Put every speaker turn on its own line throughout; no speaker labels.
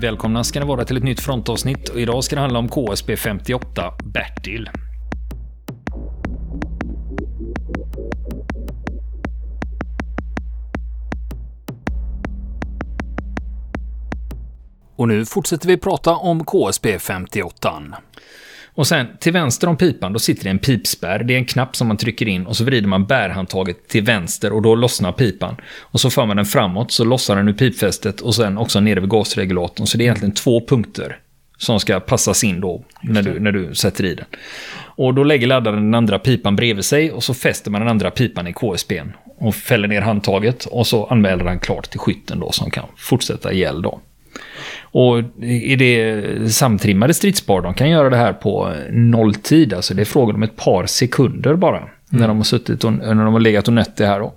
Välkomna ska ni vara till ett nytt frontavsnitt och idag ska det handla om KSB 58 Bertil. Och nu fortsätter vi prata om KSB 58. Och sen till vänster om pipan, då sitter det en pipspärr. Det är en knapp som man trycker in och så vrider man bärhandtaget till vänster och då lossnar pipan. Och så för man den framåt så lossar den ur pipfästet och sen också nere vid gasregulatorn. Så det är egentligen två punkter som ska passas in då när du, när du sätter i den. Och då lägger laddaren den andra pipan bredvid sig och så fäster man den andra pipan i KSBn och fäller ner handtaget och så anmäler den klart till skytten då som kan fortsätta ihjäl då. Och är det samtrimmade stridsspar, de kan göra det här på nolltid. Alltså det är frågan om ett par sekunder bara. Mm. När de har suttit och, när de har legat och nött det här då.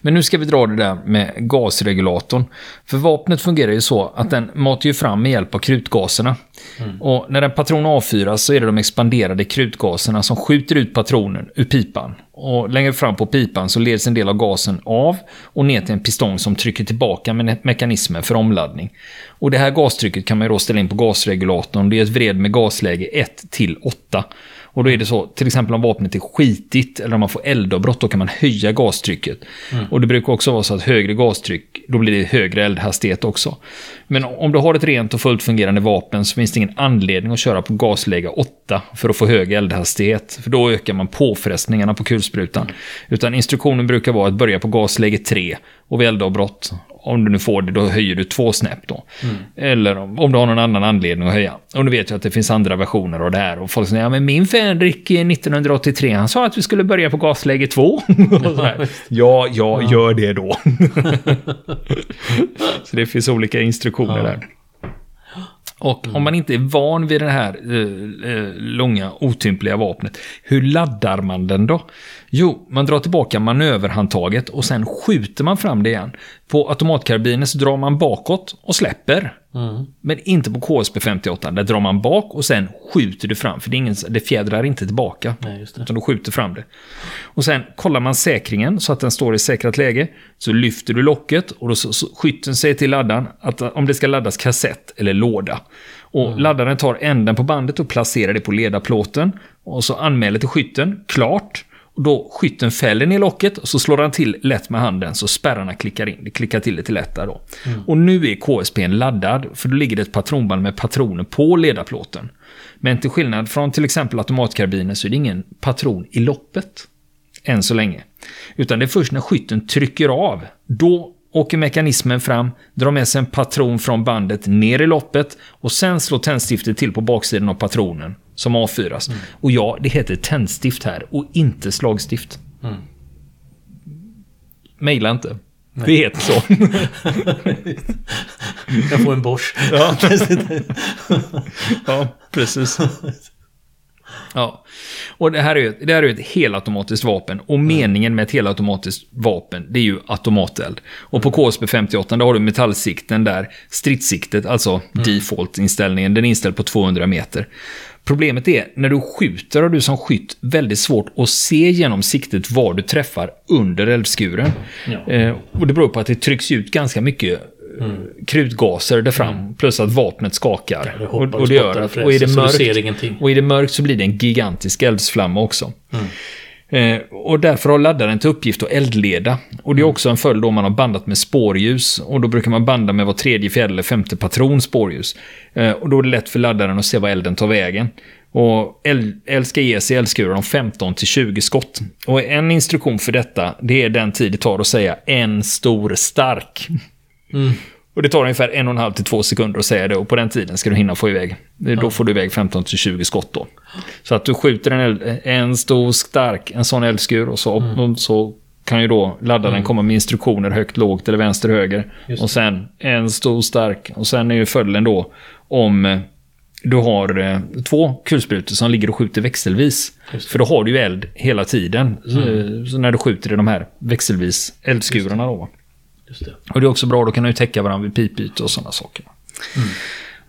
Men nu ska vi dra det där med gasregulatorn. För vapnet fungerar ju så att den matar ju fram med hjälp av krutgaserna. Mm. Och när en patron avfyras så är det de expanderade krutgaserna som skjuter ut patronen ur pipan. Och längre fram på pipan så leds en del av gasen av och ner till en pistong som trycker tillbaka med mekanismen för omladdning. Och det här gastrycket kan man ju då ställa in på gasregulatorn. Det är ett vred med gasläge 1 till 8. Och då är det så, till exempel om vapnet är skitigt eller om man får eldavbrott, då kan man höja gastrycket. Mm. Och det brukar också vara så att högre gastryck, då blir det högre eldhastighet också. Men om du har ett rent och fullt fungerande vapen så finns det ingen anledning att köra på gasläge 8 för att få hög eldhastighet. För då ökar man påfrestningarna på kulsprutan. Mm. Utan instruktionen brukar vara att börja på gasläge 3 och vid eldavbrott om du nu får det, då höjer du två snäpp då. Mm. Eller om, om, du har någon annan anledning att höja. Och nu vet jag att det finns andra versioner av det här. Och folk säger, ja men min Fänrik 1983, han sa att vi skulle börja på gasläge 2. ja, ja, gör det då. så det finns olika instruktioner ja. där. Och mm. om man inte är van vid det här eh, eh, långa otympliga vapnet, hur laddar man den då? Jo, man drar tillbaka manöverhandtaget och sen skjuter man fram det igen. På automatkarbinen så drar man bakåt och släpper. Mm. Men inte på KSP 58. Där drar man bak och sen skjuter du fram. För det, ingen, det fjädrar inte tillbaka. Nej, just det. Utan du skjuter fram det. Och sen kollar man säkringen så att den står i säkrat läge. Så lyfter du locket och då så, så skytten säger till laddaren att om det ska laddas kassett eller låda. Och mm. laddaren tar änden på bandet och placerar det på ledarplåten. Och så anmäler till skytten, klart. Då skytten fäller ner locket och så slår han till lätt med handen så spärrarna klickar in. Det klickar till lite lätt där då. Mm. Och nu är KSP laddad för då ligger det ett patronband med patroner på ledarplåten. Men till skillnad från till exempel automatkarbiner så är det ingen patron i loppet. Än så länge. Utan det är först när skytten trycker av. Då åker mekanismen fram, drar med sig en patron från bandet ner i loppet och sen slår tändstiftet till på baksidan av patronen som avfyras. Mm. Och ja, det heter tändstift här och inte slagstift. Mm. Maila inte. Nej. Det heter så.
Jag får en Bosch.
Ja, ja precis. Ja. Och det här är ju det här är ett helautomatiskt vapen. Och mm. meningen med ett helautomatiskt vapen, det är ju automateld. Och på KSB 58, då har du metallsikten där. Stridssiktet, alltså mm. default-inställningen, den är inställd på 200 meter. Problemet är, när du skjuter har du som skytt väldigt svårt att se genom siktet var du träffar under eldskuren. Ja. Eh, och det beror på att det trycks ut ganska mycket mm. krutgaser där fram. Mm. Plus att vapnet skakar. Ja, det och, och, det gör det. Och är det, mörkt, och är det mörkt så blir det en gigantisk eldsflamma också. Mm. Eh, och därför har laddaren till uppgift att eldleda. Och det är mm. också en följd om man har bandat med spårljus. Och då brukar man banda med var tredje, fjärde eller femte patron spårljus. Eh, och då är det lätt för laddaren att se var elden tar vägen. Och eld, eld ska ges i eldskurar om 15 till 20 skott. Och en instruktion för detta, det är den tid det tar att säga en stor stark. Mm. Och det tar ungefär en och en halv till två sekunder att säga det och på den tiden ska du hinna få iväg. Då får du iväg 15 till 20 skott då. Så att du skjuter en, en stor stark, en sån eldskur och så, mm. så kan ju då laddaren mm. komma med instruktioner högt, lågt eller vänster, höger. Och sen en stor stark och sen är ju följden då om eh, du har eh, två kulsprutor som ligger och skjuter växelvis. För då har du ju eld hela tiden. Mm. Så, så när du skjuter i de här växelvis eldskurarna då. Det. Och det är också bra, då kan du täcka varandra vid pipbyte och sådana saker. Mm.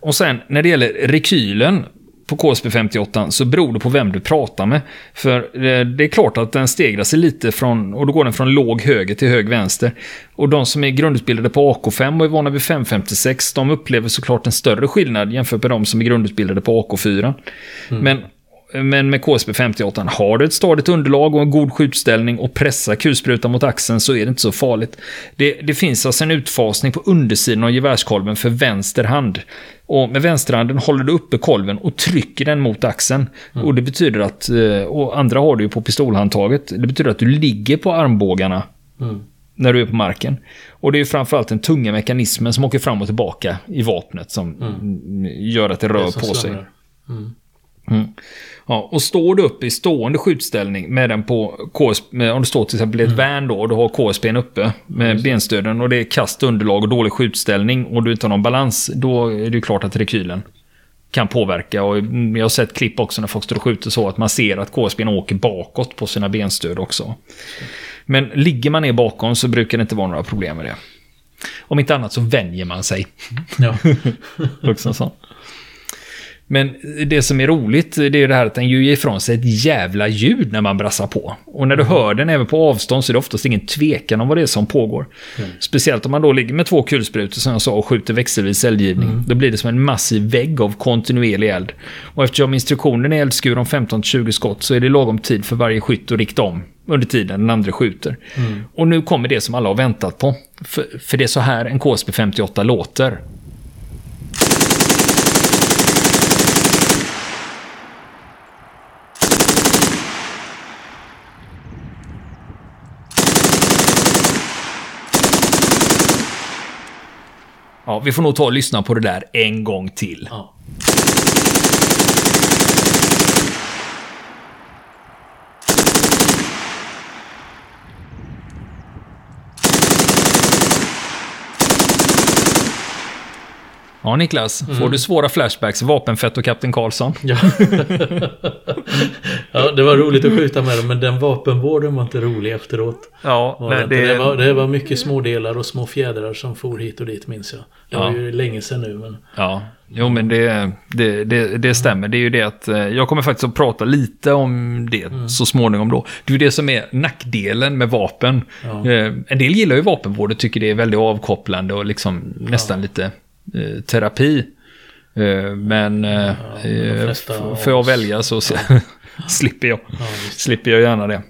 Och sen när det gäller rekylen på KSP 58 så beror det på vem du pratar med. För eh, det är klart att den stegrar sig lite från, och då går den från låg höger till hög vänster. Och de som är grundutbildade på AK5 och är vana vid 556, de upplever såklart en större skillnad jämfört med de som är grundutbildade på AK4. Mm. Men men med KSP 58 har du ett stadigt underlag och en god skjutställning och pressar kulsprutan mot axeln så är det inte så farligt. Det, det finns alltså en utfasning på undersidan av gevärskolven för vänster hand. Och med vänsterhanden håller du uppe kolven och trycker den mot axeln. Mm. Och det betyder att, eh, och andra har du ju på pistolhandtaget, det betyder att du ligger på armbågarna mm. när du är på marken. Och det är framförallt den tunga mekanismen som åker fram och tillbaka i vapnet som mm. gör att det rör det på sig. Mm. Mm. Ja, och står du upp i stående skjutställning med den på KSP, om du står till exempel i ett mm. värn då och du har KSPn uppe med mm. benstöden och det är kast underlag och dålig skjutställning och du inte har någon balans, då är det klart att rekylen kan påverka. Och jag har sett klipp också när folk står och skjuter så att man ser att KSPn åker bakåt på sina benstöd också. Men ligger man ner bakom så brukar det inte vara några problem med det. Om inte annat så vänjer man sig. Ja. också så. Men det som är roligt, det är det här att den ger ifrån sig ett jävla ljud när man brassar på. Och när du mm. hör den även på avstånd så är det oftast ingen tvekan om vad det är som pågår. Mm. Speciellt om man då ligger med två kulsprutor som jag sa och skjuter växelvis eldgivning. Mm. Då blir det som en massiv vägg av kontinuerlig eld. Och eftersom instruktionen är eldskur om 15-20 skott så är det lagom tid för varje skytt att rikta om under tiden den andra skjuter. Mm. Och nu kommer det som alla har väntat på. För, för det är så här en KSP 58 låter. Ja, vi får nog ta och lyssna på det där en gång till. Ja. Ja, Niklas. Mm. Får du svåra flashbacks, vapenfett och Kapten Karlsson?
Ja. ja, det var roligt att skjuta med dem, men den vapenvården var inte rolig efteråt. Ja, var nej, det... Det, var, det var mycket små delar och små fjädrar som for hit och dit, minns jag. Det ja. var ju länge sedan nu, men...
Ja, jo men det, det, det, det stämmer. Det är ju det att eh, jag kommer faktiskt att prata lite om det mm. så småningom då. Det är ju det som är nackdelen med vapen. Ja. Eh, en del gillar ju vapenvård och tycker det är väldigt avkopplande och liksom nästan lite Eh, terapi. Eh, men ja, eh, får jag välja så ja. slipper, jag, ja, slipper jag gärna det.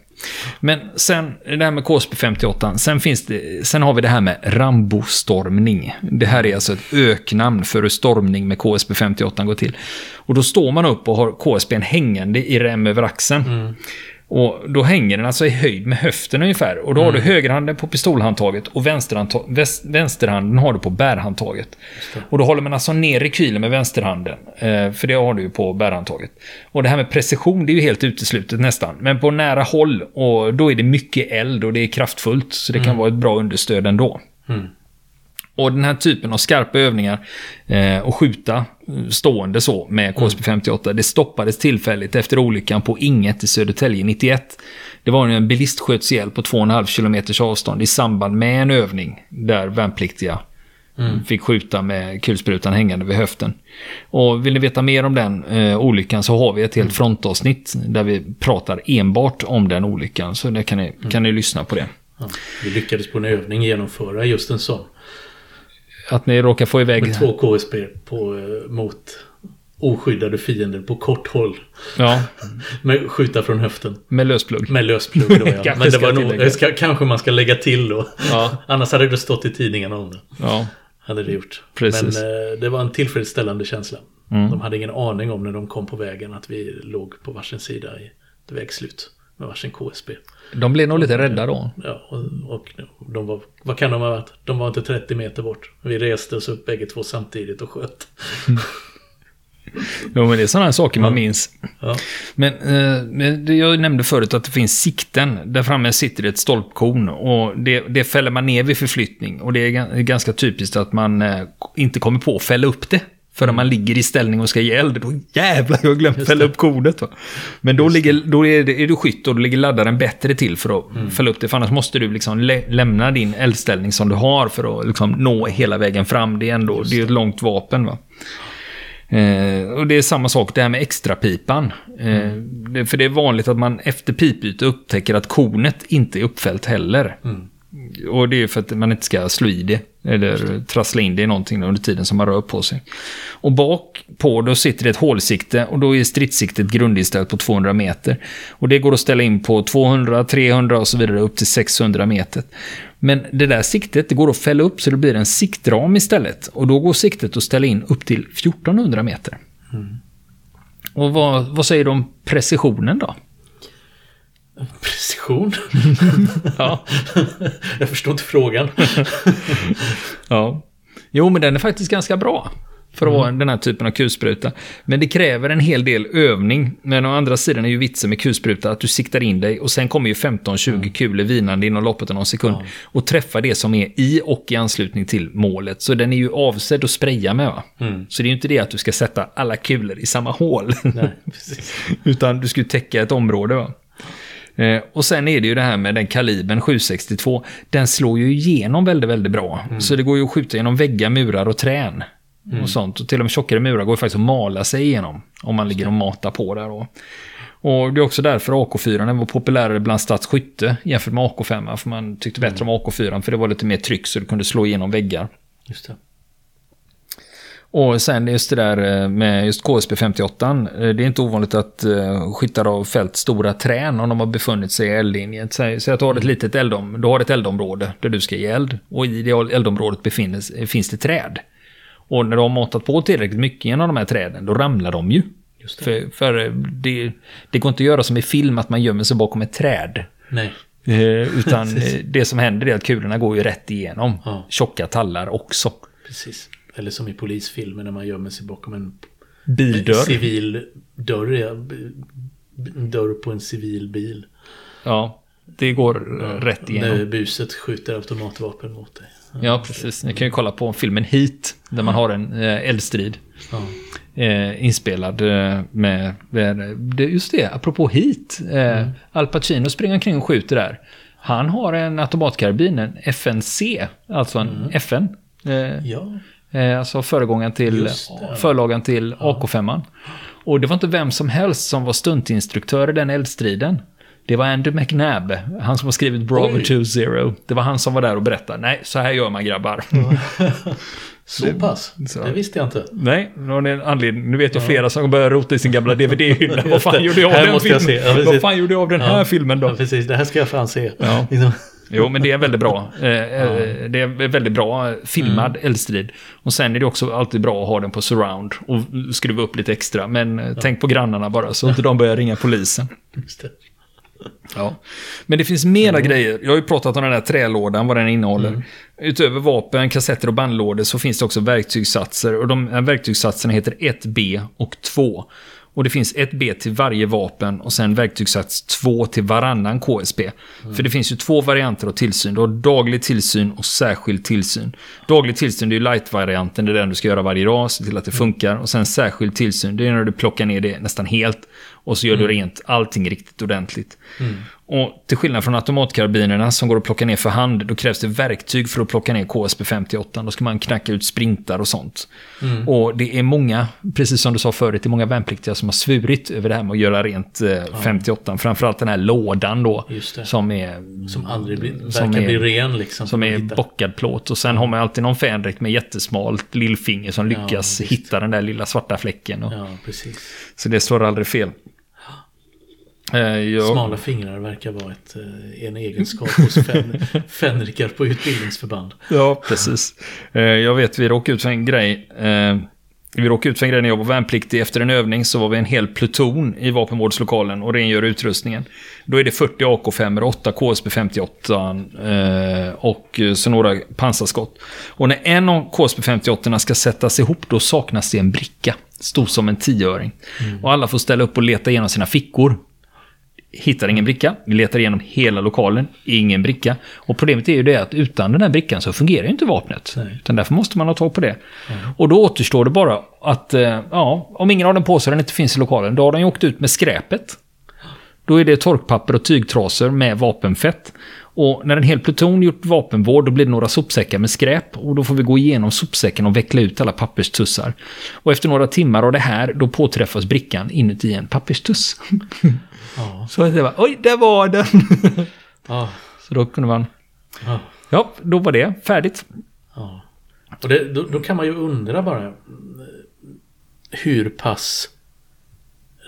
Men sen, det här med KSP 58, sen, finns det, sen har vi det här med Rambo-stormning. Det här är alltså ett öknamn för hur stormning med KSP 58 går till. Och då står man upp och har KSP hängande i rem över axeln. Mm. Och då hänger den alltså i höjd med höften ungefär. Och då mm. har du mm. högerhanden på pistolhandtaget och vänsterhanden har du på bärhandtaget. Och då håller man alltså ner rekylen med vänsterhanden. Eh, för det har du ju på bärhandtaget. Och det här med precision, det är ju helt uteslutet nästan. Men på nära håll, och då är det mycket eld och det är kraftfullt. Så det kan mm. vara ett bra understöd ändå. Mm. Och den här typen av skarpa övningar eh, och skjuta eh, stående så med KSP 58, det stoppades tillfälligt efter olyckan på Inget i Södertälje 91. Det var en bilist sköts ihjäl på 2,5 km avstånd i samband med en övning där värnpliktiga mm. fick skjuta med kulsprutan hängande vid höften. Och vill ni veta mer om den eh, olyckan så har vi ett helt mm. frontavsnitt där vi pratar enbart om den olyckan. Så det kan ni, mm. kan ni lyssna på det.
Ja, vi lyckades på en övning genomföra just en sån.
Att ni råkar få iväg...
Med två KSP på, eh, mot oskyddade fiender på kort håll.
Ja.
Med skjuta från höften.
Med lösplugg.
Med lösplugg då ja. Men det var nog, ska, kanske man ska lägga till då. Ja. Annars hade det stått i tidningarna om det. Ja. Hade det gjort. Precis. Men eh, det var en tillfredsställande känsla. Mm. De hade ingen aning om när de kom på vägen att vi låg på varsin sida i ett vägslut. Med varsin KSP.
De blev nog lite rädda då.
Ja, och, och de var, vad kan de ha varit? De var inte 30 meter bort. Vi reste oss upp bägge två samtidigt och sköt.
Jo, men det är sådana saker man minns. Ja. Men eh, jag nämnde förut att det finns sikten. Där framme sitter det ett stolpkorn och det, det fäller man ner vid förflyttning. Och det är ganska typiskt att man eh, inte kommer på att fälla upp det. För när man ligger i ställning och ska ge eld, då jävlar, jag har glömt fälla upp kornet. Va? Men då, ligger, då är, det, är, du skytt och då ligger laddaren bättre till för att mm. fälla upp det. För annars måste du liksom lä lämna din eldställning som du har för att liksom nå hela vägen fram. Det är ändå det är ett långt vapen. Va? Eh, och det är samma sak det här med extrapipan. Eh, mm. det, för det är vanligt att man efter pipbyte upptäcker att kornet inte är uppfällt heller. Mm. Och det är för att man inte ska slå i det. Eller trassla in det i någonting under tiden som man rör på sig. Och bak på då sitter det ett hålsikte och då är stridssiktet grundinställt på 200 meter. Och det går att ställa in på 200, 300 och så vidare upp till 600 meter. Men det där siktet, det går att fälla upp så det blir en siktram istället. Och då går siktet att ställa in upp till 1400 meter. Mm. Och vad, vad säger du om precisionen då?
Precision? ja. Jag förstår inte frågan.
ja. Jo, men den är faktiskt ganska bra för att mm. vara den här typen av kulspruta. Men det kräver en hel del övning. Men å andra sidan är ju vitsen med kulspruta att du siktar in dig och sen kommer ju 15-20 mm. kulor vinande inom loppet av någon sekund ja. och träffa det som är i och i anslutning till målet. Så den är ju avsedd att spraya med. Mm. Så det är ju inte det att du ska sätta alla kulor i samma hål. Nej, Utan du ska ju täcka ett område. Va? Eh, och sen är det ju det här med den kalibern 762. Den slår ju igenom väldigt, väldigt bra. Mm. Så det går ju att skjuta genom väggar, murar och trän. Mm. Och sånt. Och till och med tjockare murar går ju faktiskt att mala sig igenom. Om man ligger och matar på där. Och, och det är också därför AK4 var populärare bland stadsskytte jämfört med AK5. För man tyckte bättre mm. om AK4 för det var lite mer tryck så det kunde slå igenom väggar. Just det. Och sen just det där eh, med just KSP 58. Eh, det är inte ovanligt att eh, skyttar har fällt stora trän om de har befunnit sig i eldlinjen. Säg att du har ett litet eldom, du har ett eldområde där du ska ge eld. Och i det eldområdet befinner, finns det träd. Och när du har matat på tillräckligt mycket genom de här träden, då ramlar de ju. Det. För, för det, det går inte att göra som i film, att man gömmer sig bakom ett träd. Nej. utan det som händer är att kulorna går ju rätt igenom. Ja. Tjocka tallar också.
Precis. Eller som i polisfilmer när man gömmer sig bakom en
bildörr.
civil dörr. Ja, dörr på en civil bil.
Ja, det går ja, rätt igenom.
När buset skjuter automatvapen mot dig.
Ja, ja precis. Ni kan ju kolla på filmen Heat. Där man har en eh, eldstrid. Ja. Eh, inspelad eh, med, med, just det, apropå Heat. Eh, mm. Al Pacino springer omkring och skjuter där. Han har en automatkarbin, en FNC, alltså en mm. FN. Eh, ja. Eh, alltså föregångaren till, förlagen till AK5. Och det var inte vem som helst som var stuntinstruktör i den eldstriden. Det var Andy McNabb, han som har skrivit Bravo 2-0. Det var han som var där och berättade. Nej, så här gör man grabbar.
så det, pass? Så. Det visste jag inte.
Nej, någon anledning. Nu vet jag flera som börjar rota i sin gamla DVD-hylla. Vad fan gjorde jag av den filmen? Ja, Vad fan gjorde jag av den här filmen då?
Ja, precis, det här ska jag fan se.
Jo, men det är väldigt bra. Eh, eh, det är väldigt bra filmad mm. eldstrid. Och sen är det också alltid bra att ha den på surround och skruva upp lite extra. Men ja. tänk på grannarna bara så att de börjar ringa polisen. Ja. Men det finns mera mm. grejer. Jag har ju pratat om den här trälådan, vad den innehåller. Mm. Utöver vapen, kassetter och bandlådor så finns det också verktygssatser. Och de här verktygssatserna heter 1B och 2. Och det finns ett B till varje vapen och sen verktygssats 2 till varannan KSP. Mm. För det finns ju två varianter av tillsyn. Du har daglig tillsyn och särskild tillsyn. Daglig tillsyn det är light-varianten, det är den du ska göra varje dag, se till att det mm. funkar. Och sen särskild tillsyn, det är när du plockar ner det nästan helt. Och så gör mm. du rent allting riktigt ordentligt. Och till skillnad från automatkarbinerna som går att plocka ner för hand, då krävs det verktyg för att plocka ner KSP 58. Då ska man knacka ut sprintar och sånt. Mm. Och det är många, precis som du sa förut, det är många värnpliktiga som har svurit över det här med att göra rent eh, 58. Ja. Framförallt den här lådan då. Som är...
Som aldrig blir, verkar är, bli ren liksom.
Som är hittar. bockad plåt. Och sen har man alltid någon fändräkt med jättesmalt lillfinger som lyckas ja, hitta den där lilla svarta fläcken. Och, ja, precis. Så det slår aldrig fel.
Eh, jag... Smala fingrar verkar vara ett, eh, en egenskap hos fen, fänrikar på utbildningsförband.
Ja, precis. Eh, jag vet, vi råkade ut för en grej. Vi råkade ut för en grej när jag var värnpliktig. Efter en övning så var vi en hel pluton i vapenvårdslokalen och rengör utrustningen. Då är det 40 AK5, 8 KSB 58 och så några pansarskott. Och när en av KSB 58 ska sättas ihop, då saknas det en bricka. Stor som en tioöring. Mm. Och alla får ställa upp och leta igenom sina fickor hittar ingen bricka. Vi letar igenom hela lokalen, ingen bricka. Och problemet är ju det att utan den här brickan så fungerar ju inte vapnet. Nej. Utan därför måste man ha tag på det. Mm. Och då återstår det bara att, eh, ja, om ingen av den på sig den inte finns i lokalen, då har den ju åkt ut med skräpet. Då är det torkpapper och tygtrasor med vapenfett. Och när en hel pluton gjort vapenvård, då blir det några sopsäckar med skräp. Och då får vi gå igenom sopsäcken och veckla ut alla papperstussar. Och efter några timmar av det här, då påträffas brickan inuti en papperstuss. Ja. Så det var, oj, där var den! Ja. Så då kunde man... Ja. ja, då var det färdigt. Ja.
Och det, då, då, kan man ju undra bara hur pass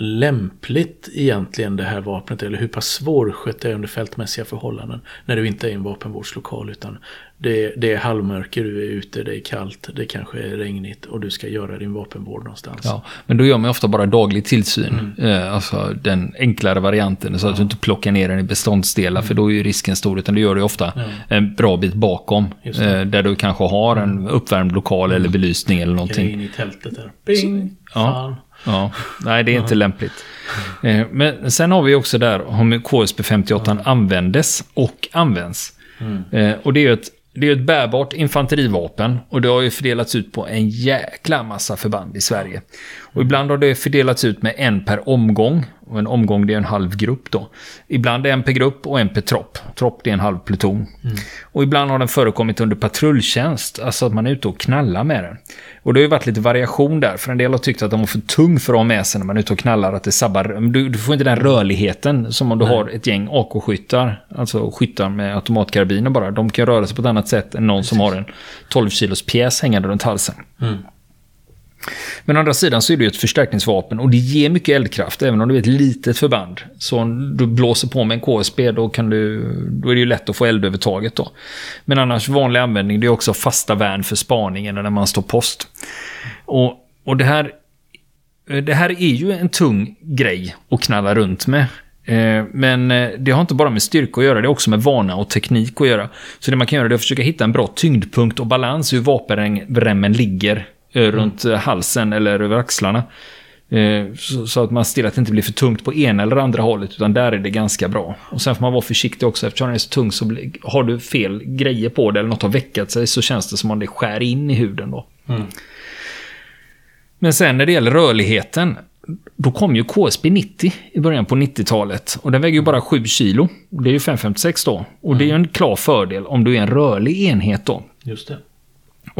lämpligt egentligen det här vapnet eller hur pass svårskött det är under fältmässiga förhållanden när du inte är i en vapenvårdslokal utan det, det är halvmörker, du är ute, det är kallt, det kanske är regnigt och du ska göra din vapenvård någonstans.
Ja, men då gör man ofta bara daglig tillsyn, mm. eh, alltså den enklare varianten så att du inte plockar ner den i beståndsdelar mm. för då är ju risken stor utan du gör det ofta ja. en bra bit bakom eh, där du kanske har en mm. uppvärmd lokal eller mm. belysning eller någonting.
in i tältet där. Bing! Så, ja.
Ja, nej det är inte lämpligt. Eh, men sen har vi också där om KSP 58 användes och används. Mm. Eh, och det är ju ett, det är ett bärbart infanterivapen och det har ju fördelats ut på en jäkla massa förband i Sverige. Och ibland har det fördelats ut med en per omgång. Och en omgång det är en halv grupp då. Ibland är en per grupp och en per tropp. Tropp det är en halv pluton. Mm. Och ibland har den förekommit under patrulltjänst. Alltså att man är ute och knallar med den. Och det har ju varit lite variation där. För en del har tyckt att den var för tung för att ha med sig när man är ute och knallar. Att det sabbar. Du, du får inte den rörligheten som om du Nej. har ett gäng AK-skyttar. Alltså skyttar med automatkarbiner bara. De kan röra sig på ett annat sätt än någon Precis. som har en 12 kilos pjäs hängande runt halsen. Mm. Men å andra sidan så är det ju ett förstärkningsvapen och det ger mycket eldkraft även om du är ett litet förband. Så om du blåser på med en KSB då, kan du, då är det ju lätt att få eldövertaget då. Men annars vanlig användning det är också fasta värn för spaningen när man står post. Och, och det, här, det här är ju en tung grej att knalla runt med. Eh, men eh, det har inte bara med styrka att göra, det är också med vana och teknik att göra. Så det man kan göra är att försöka hitta en bra tyngdpunkt och balans hur vapenremmen ligger runt eh, halsen eller över axlarna. Eh, så att man ser att det inte blir för tungt på ena eller andra hållet, utan där är det ganska bra. Och sen får man vara försiktig också, eftersom den är så tung så har du fel grejer på det eller något har väckat sig så känns det som om det skär in i huden då. Mm. Men sen när det gäller rörligheten, då kom ju KSB 90 i början på 90-talet. Och den väger ju bara 7 kilo. Det är ju 556 då. Och mm. det är ju en klar fördel om du är en rörlig enhet då.
Just det.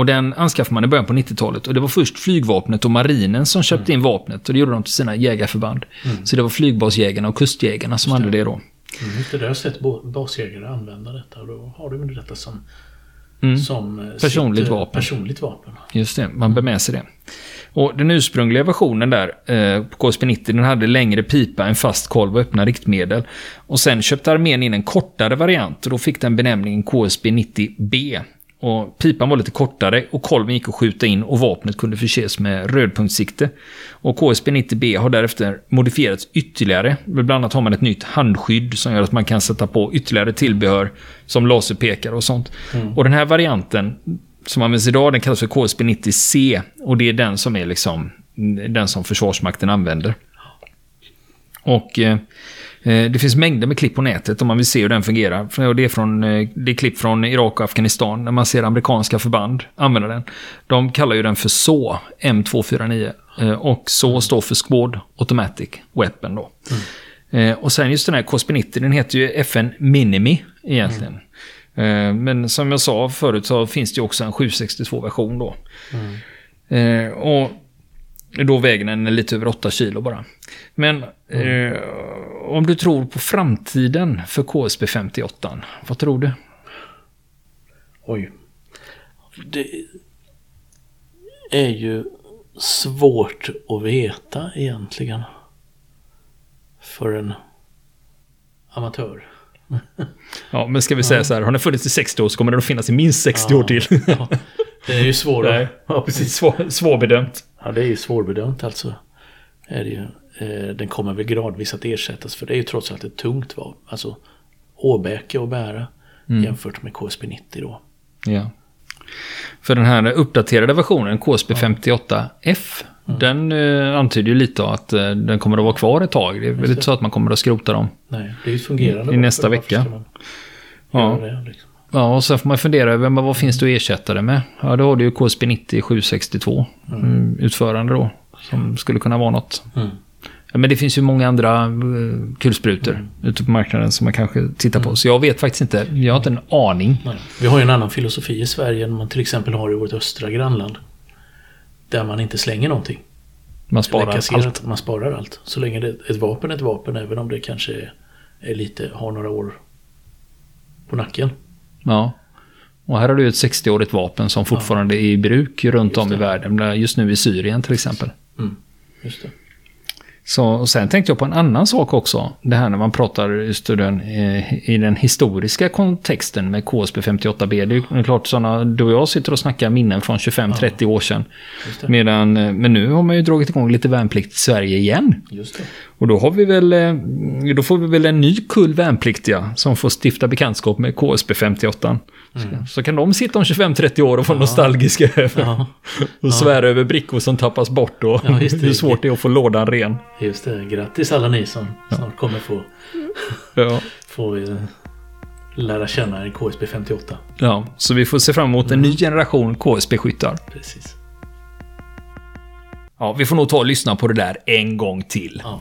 Och den anskaffade man i början på 90-talet. Och det var först flygvapnet och marinen som köpte mm. in vapnet. Och det gjorde de till sina jägarförband. Mm. Så det var flygbasjägarna och kustjägarna som hade det då.
Mm, det, jag har sett basjägare använda detta. Och då har de detta som, mm. som
eh, personligt sitt, vapen.
personligt vapen.
Just det, man bär med sig det. Och den ursprungliga versionen där eh, på KSP-90 den hade längre pipa, en fast kolv och öppna riktmedel. Och sen köpte armén in en kortare variant och då fick den benämningen KSP-90B. Och pipan var lite kortare och kolven gick att skjuta in och vapnet kunde förses med rödpunktssikte. Och KSP 90B har därefter modifierats ytterligare. Bland annat har man ett nytt handskydd som gör att man kan sätta på ytterligare tillbehör som laserpekare och sånt. Mm. Och den här varianten som används idag den kallas för KSP 90C och det är den som är liksom den som Försvarsmakten använder. Och Eh, det finns mängder med klipp på nätet om man vill se hur den fungerar. Det är, från, eh, det är klipp från Irak och Afghanistan när man ser amerikanska förband använda den. De kallar ju den för SÅ, M249. Eh, och SÅ står för Squad Automatic Weapon då. Mm. Och sen just den här KSP-90, den heter ju FN Minimi egentligen. Mm. Men som jag sa förut så finns det ju också en 762-version då. Mm. Och då väger den lite över 8 kilo bara. Men mm. eh, om du tror på framtiden för KSB 58, vad tror du?
Oj. Det är ju svårt att veta egentligen. För en amatör.
ja, men ska vi säga så här, har den funnits i 60 år så kommer den att finnas i minst 60 ja, år till. ja.
Det är ju svårare.
Ja, precis. Svår, svårbedömt.
Ja, det är ju svårbedömt alltså. Är det ju. Eh, den kommer väl gradvis att ersättas för det är ju trots allt ett tungt vapen. Alltså åbäke att bära mm. jämfört med KSP 90 då.
Ja. För den här uppdaterade versionen, KSP 58F, mm. den uh, antyder ju lite att uh, den kommer att vara kvar ett tag. Det är väl inte så att man kommer att skrota dem.
Nej, det är ju fungerande.
I, i nästa vecka. Ja. Det, liksom. Ja, och så får man fundera över vad finns det att ersätta det med? Ja, då har du ju KSP 90 762 mm. utförande då. Som skulle kunna vara något. Mm. men det finns ju många andra uh, kulsprutor mm. ute på marknaden som man kanske tittar på. Mm. Så jag vet faktiskt inte. Jag har inte en aning.
Nej. Vi har ju en annan filosofi i Sverige än man till exempel har i vårt östra grannland. Där man inte slänger någonting.
Man sparar allt.
Man sparar allt. Så länge det, ett vapen är ett vapen, även om det kanske är, är lite, har några år på nacken.
Ja. Och här har du ett 60-årigt vapen som fortfarande är i bruk runt om i världen. Just nu i Syrien till exempel.
Mm. Just det.
Så, och sen tänkte jag på en annan sak också. Det här när man pratar i den, i den historiska kontexten med KSB 58B. Det är klart sådana, du och jag sitter och snackar minnen från 25-30 ja. år sedan. Medan, men nu har man ju dragit igång lite värnplikt i Sverige igen. Och då har vi väl, eh, då får vi väl en ny kull värnpliktiga som får stifta bekantskap med KSB 58. Mm. Så kan de sitta om 25-30 år och vara ja. nostalgiska över. Ja. och svära över brickor som tappas bort och ja, hur svårt det är att få lådan ren.
Just det, grattis alla ni som snart kommer få, få lära känna en KSB 58.
Ja, så vi får se fram emot en mm. ny generation KSB-skyttar.
Precis.
Ja, vi får nog ta och lyssna på det där en gång till. Ja.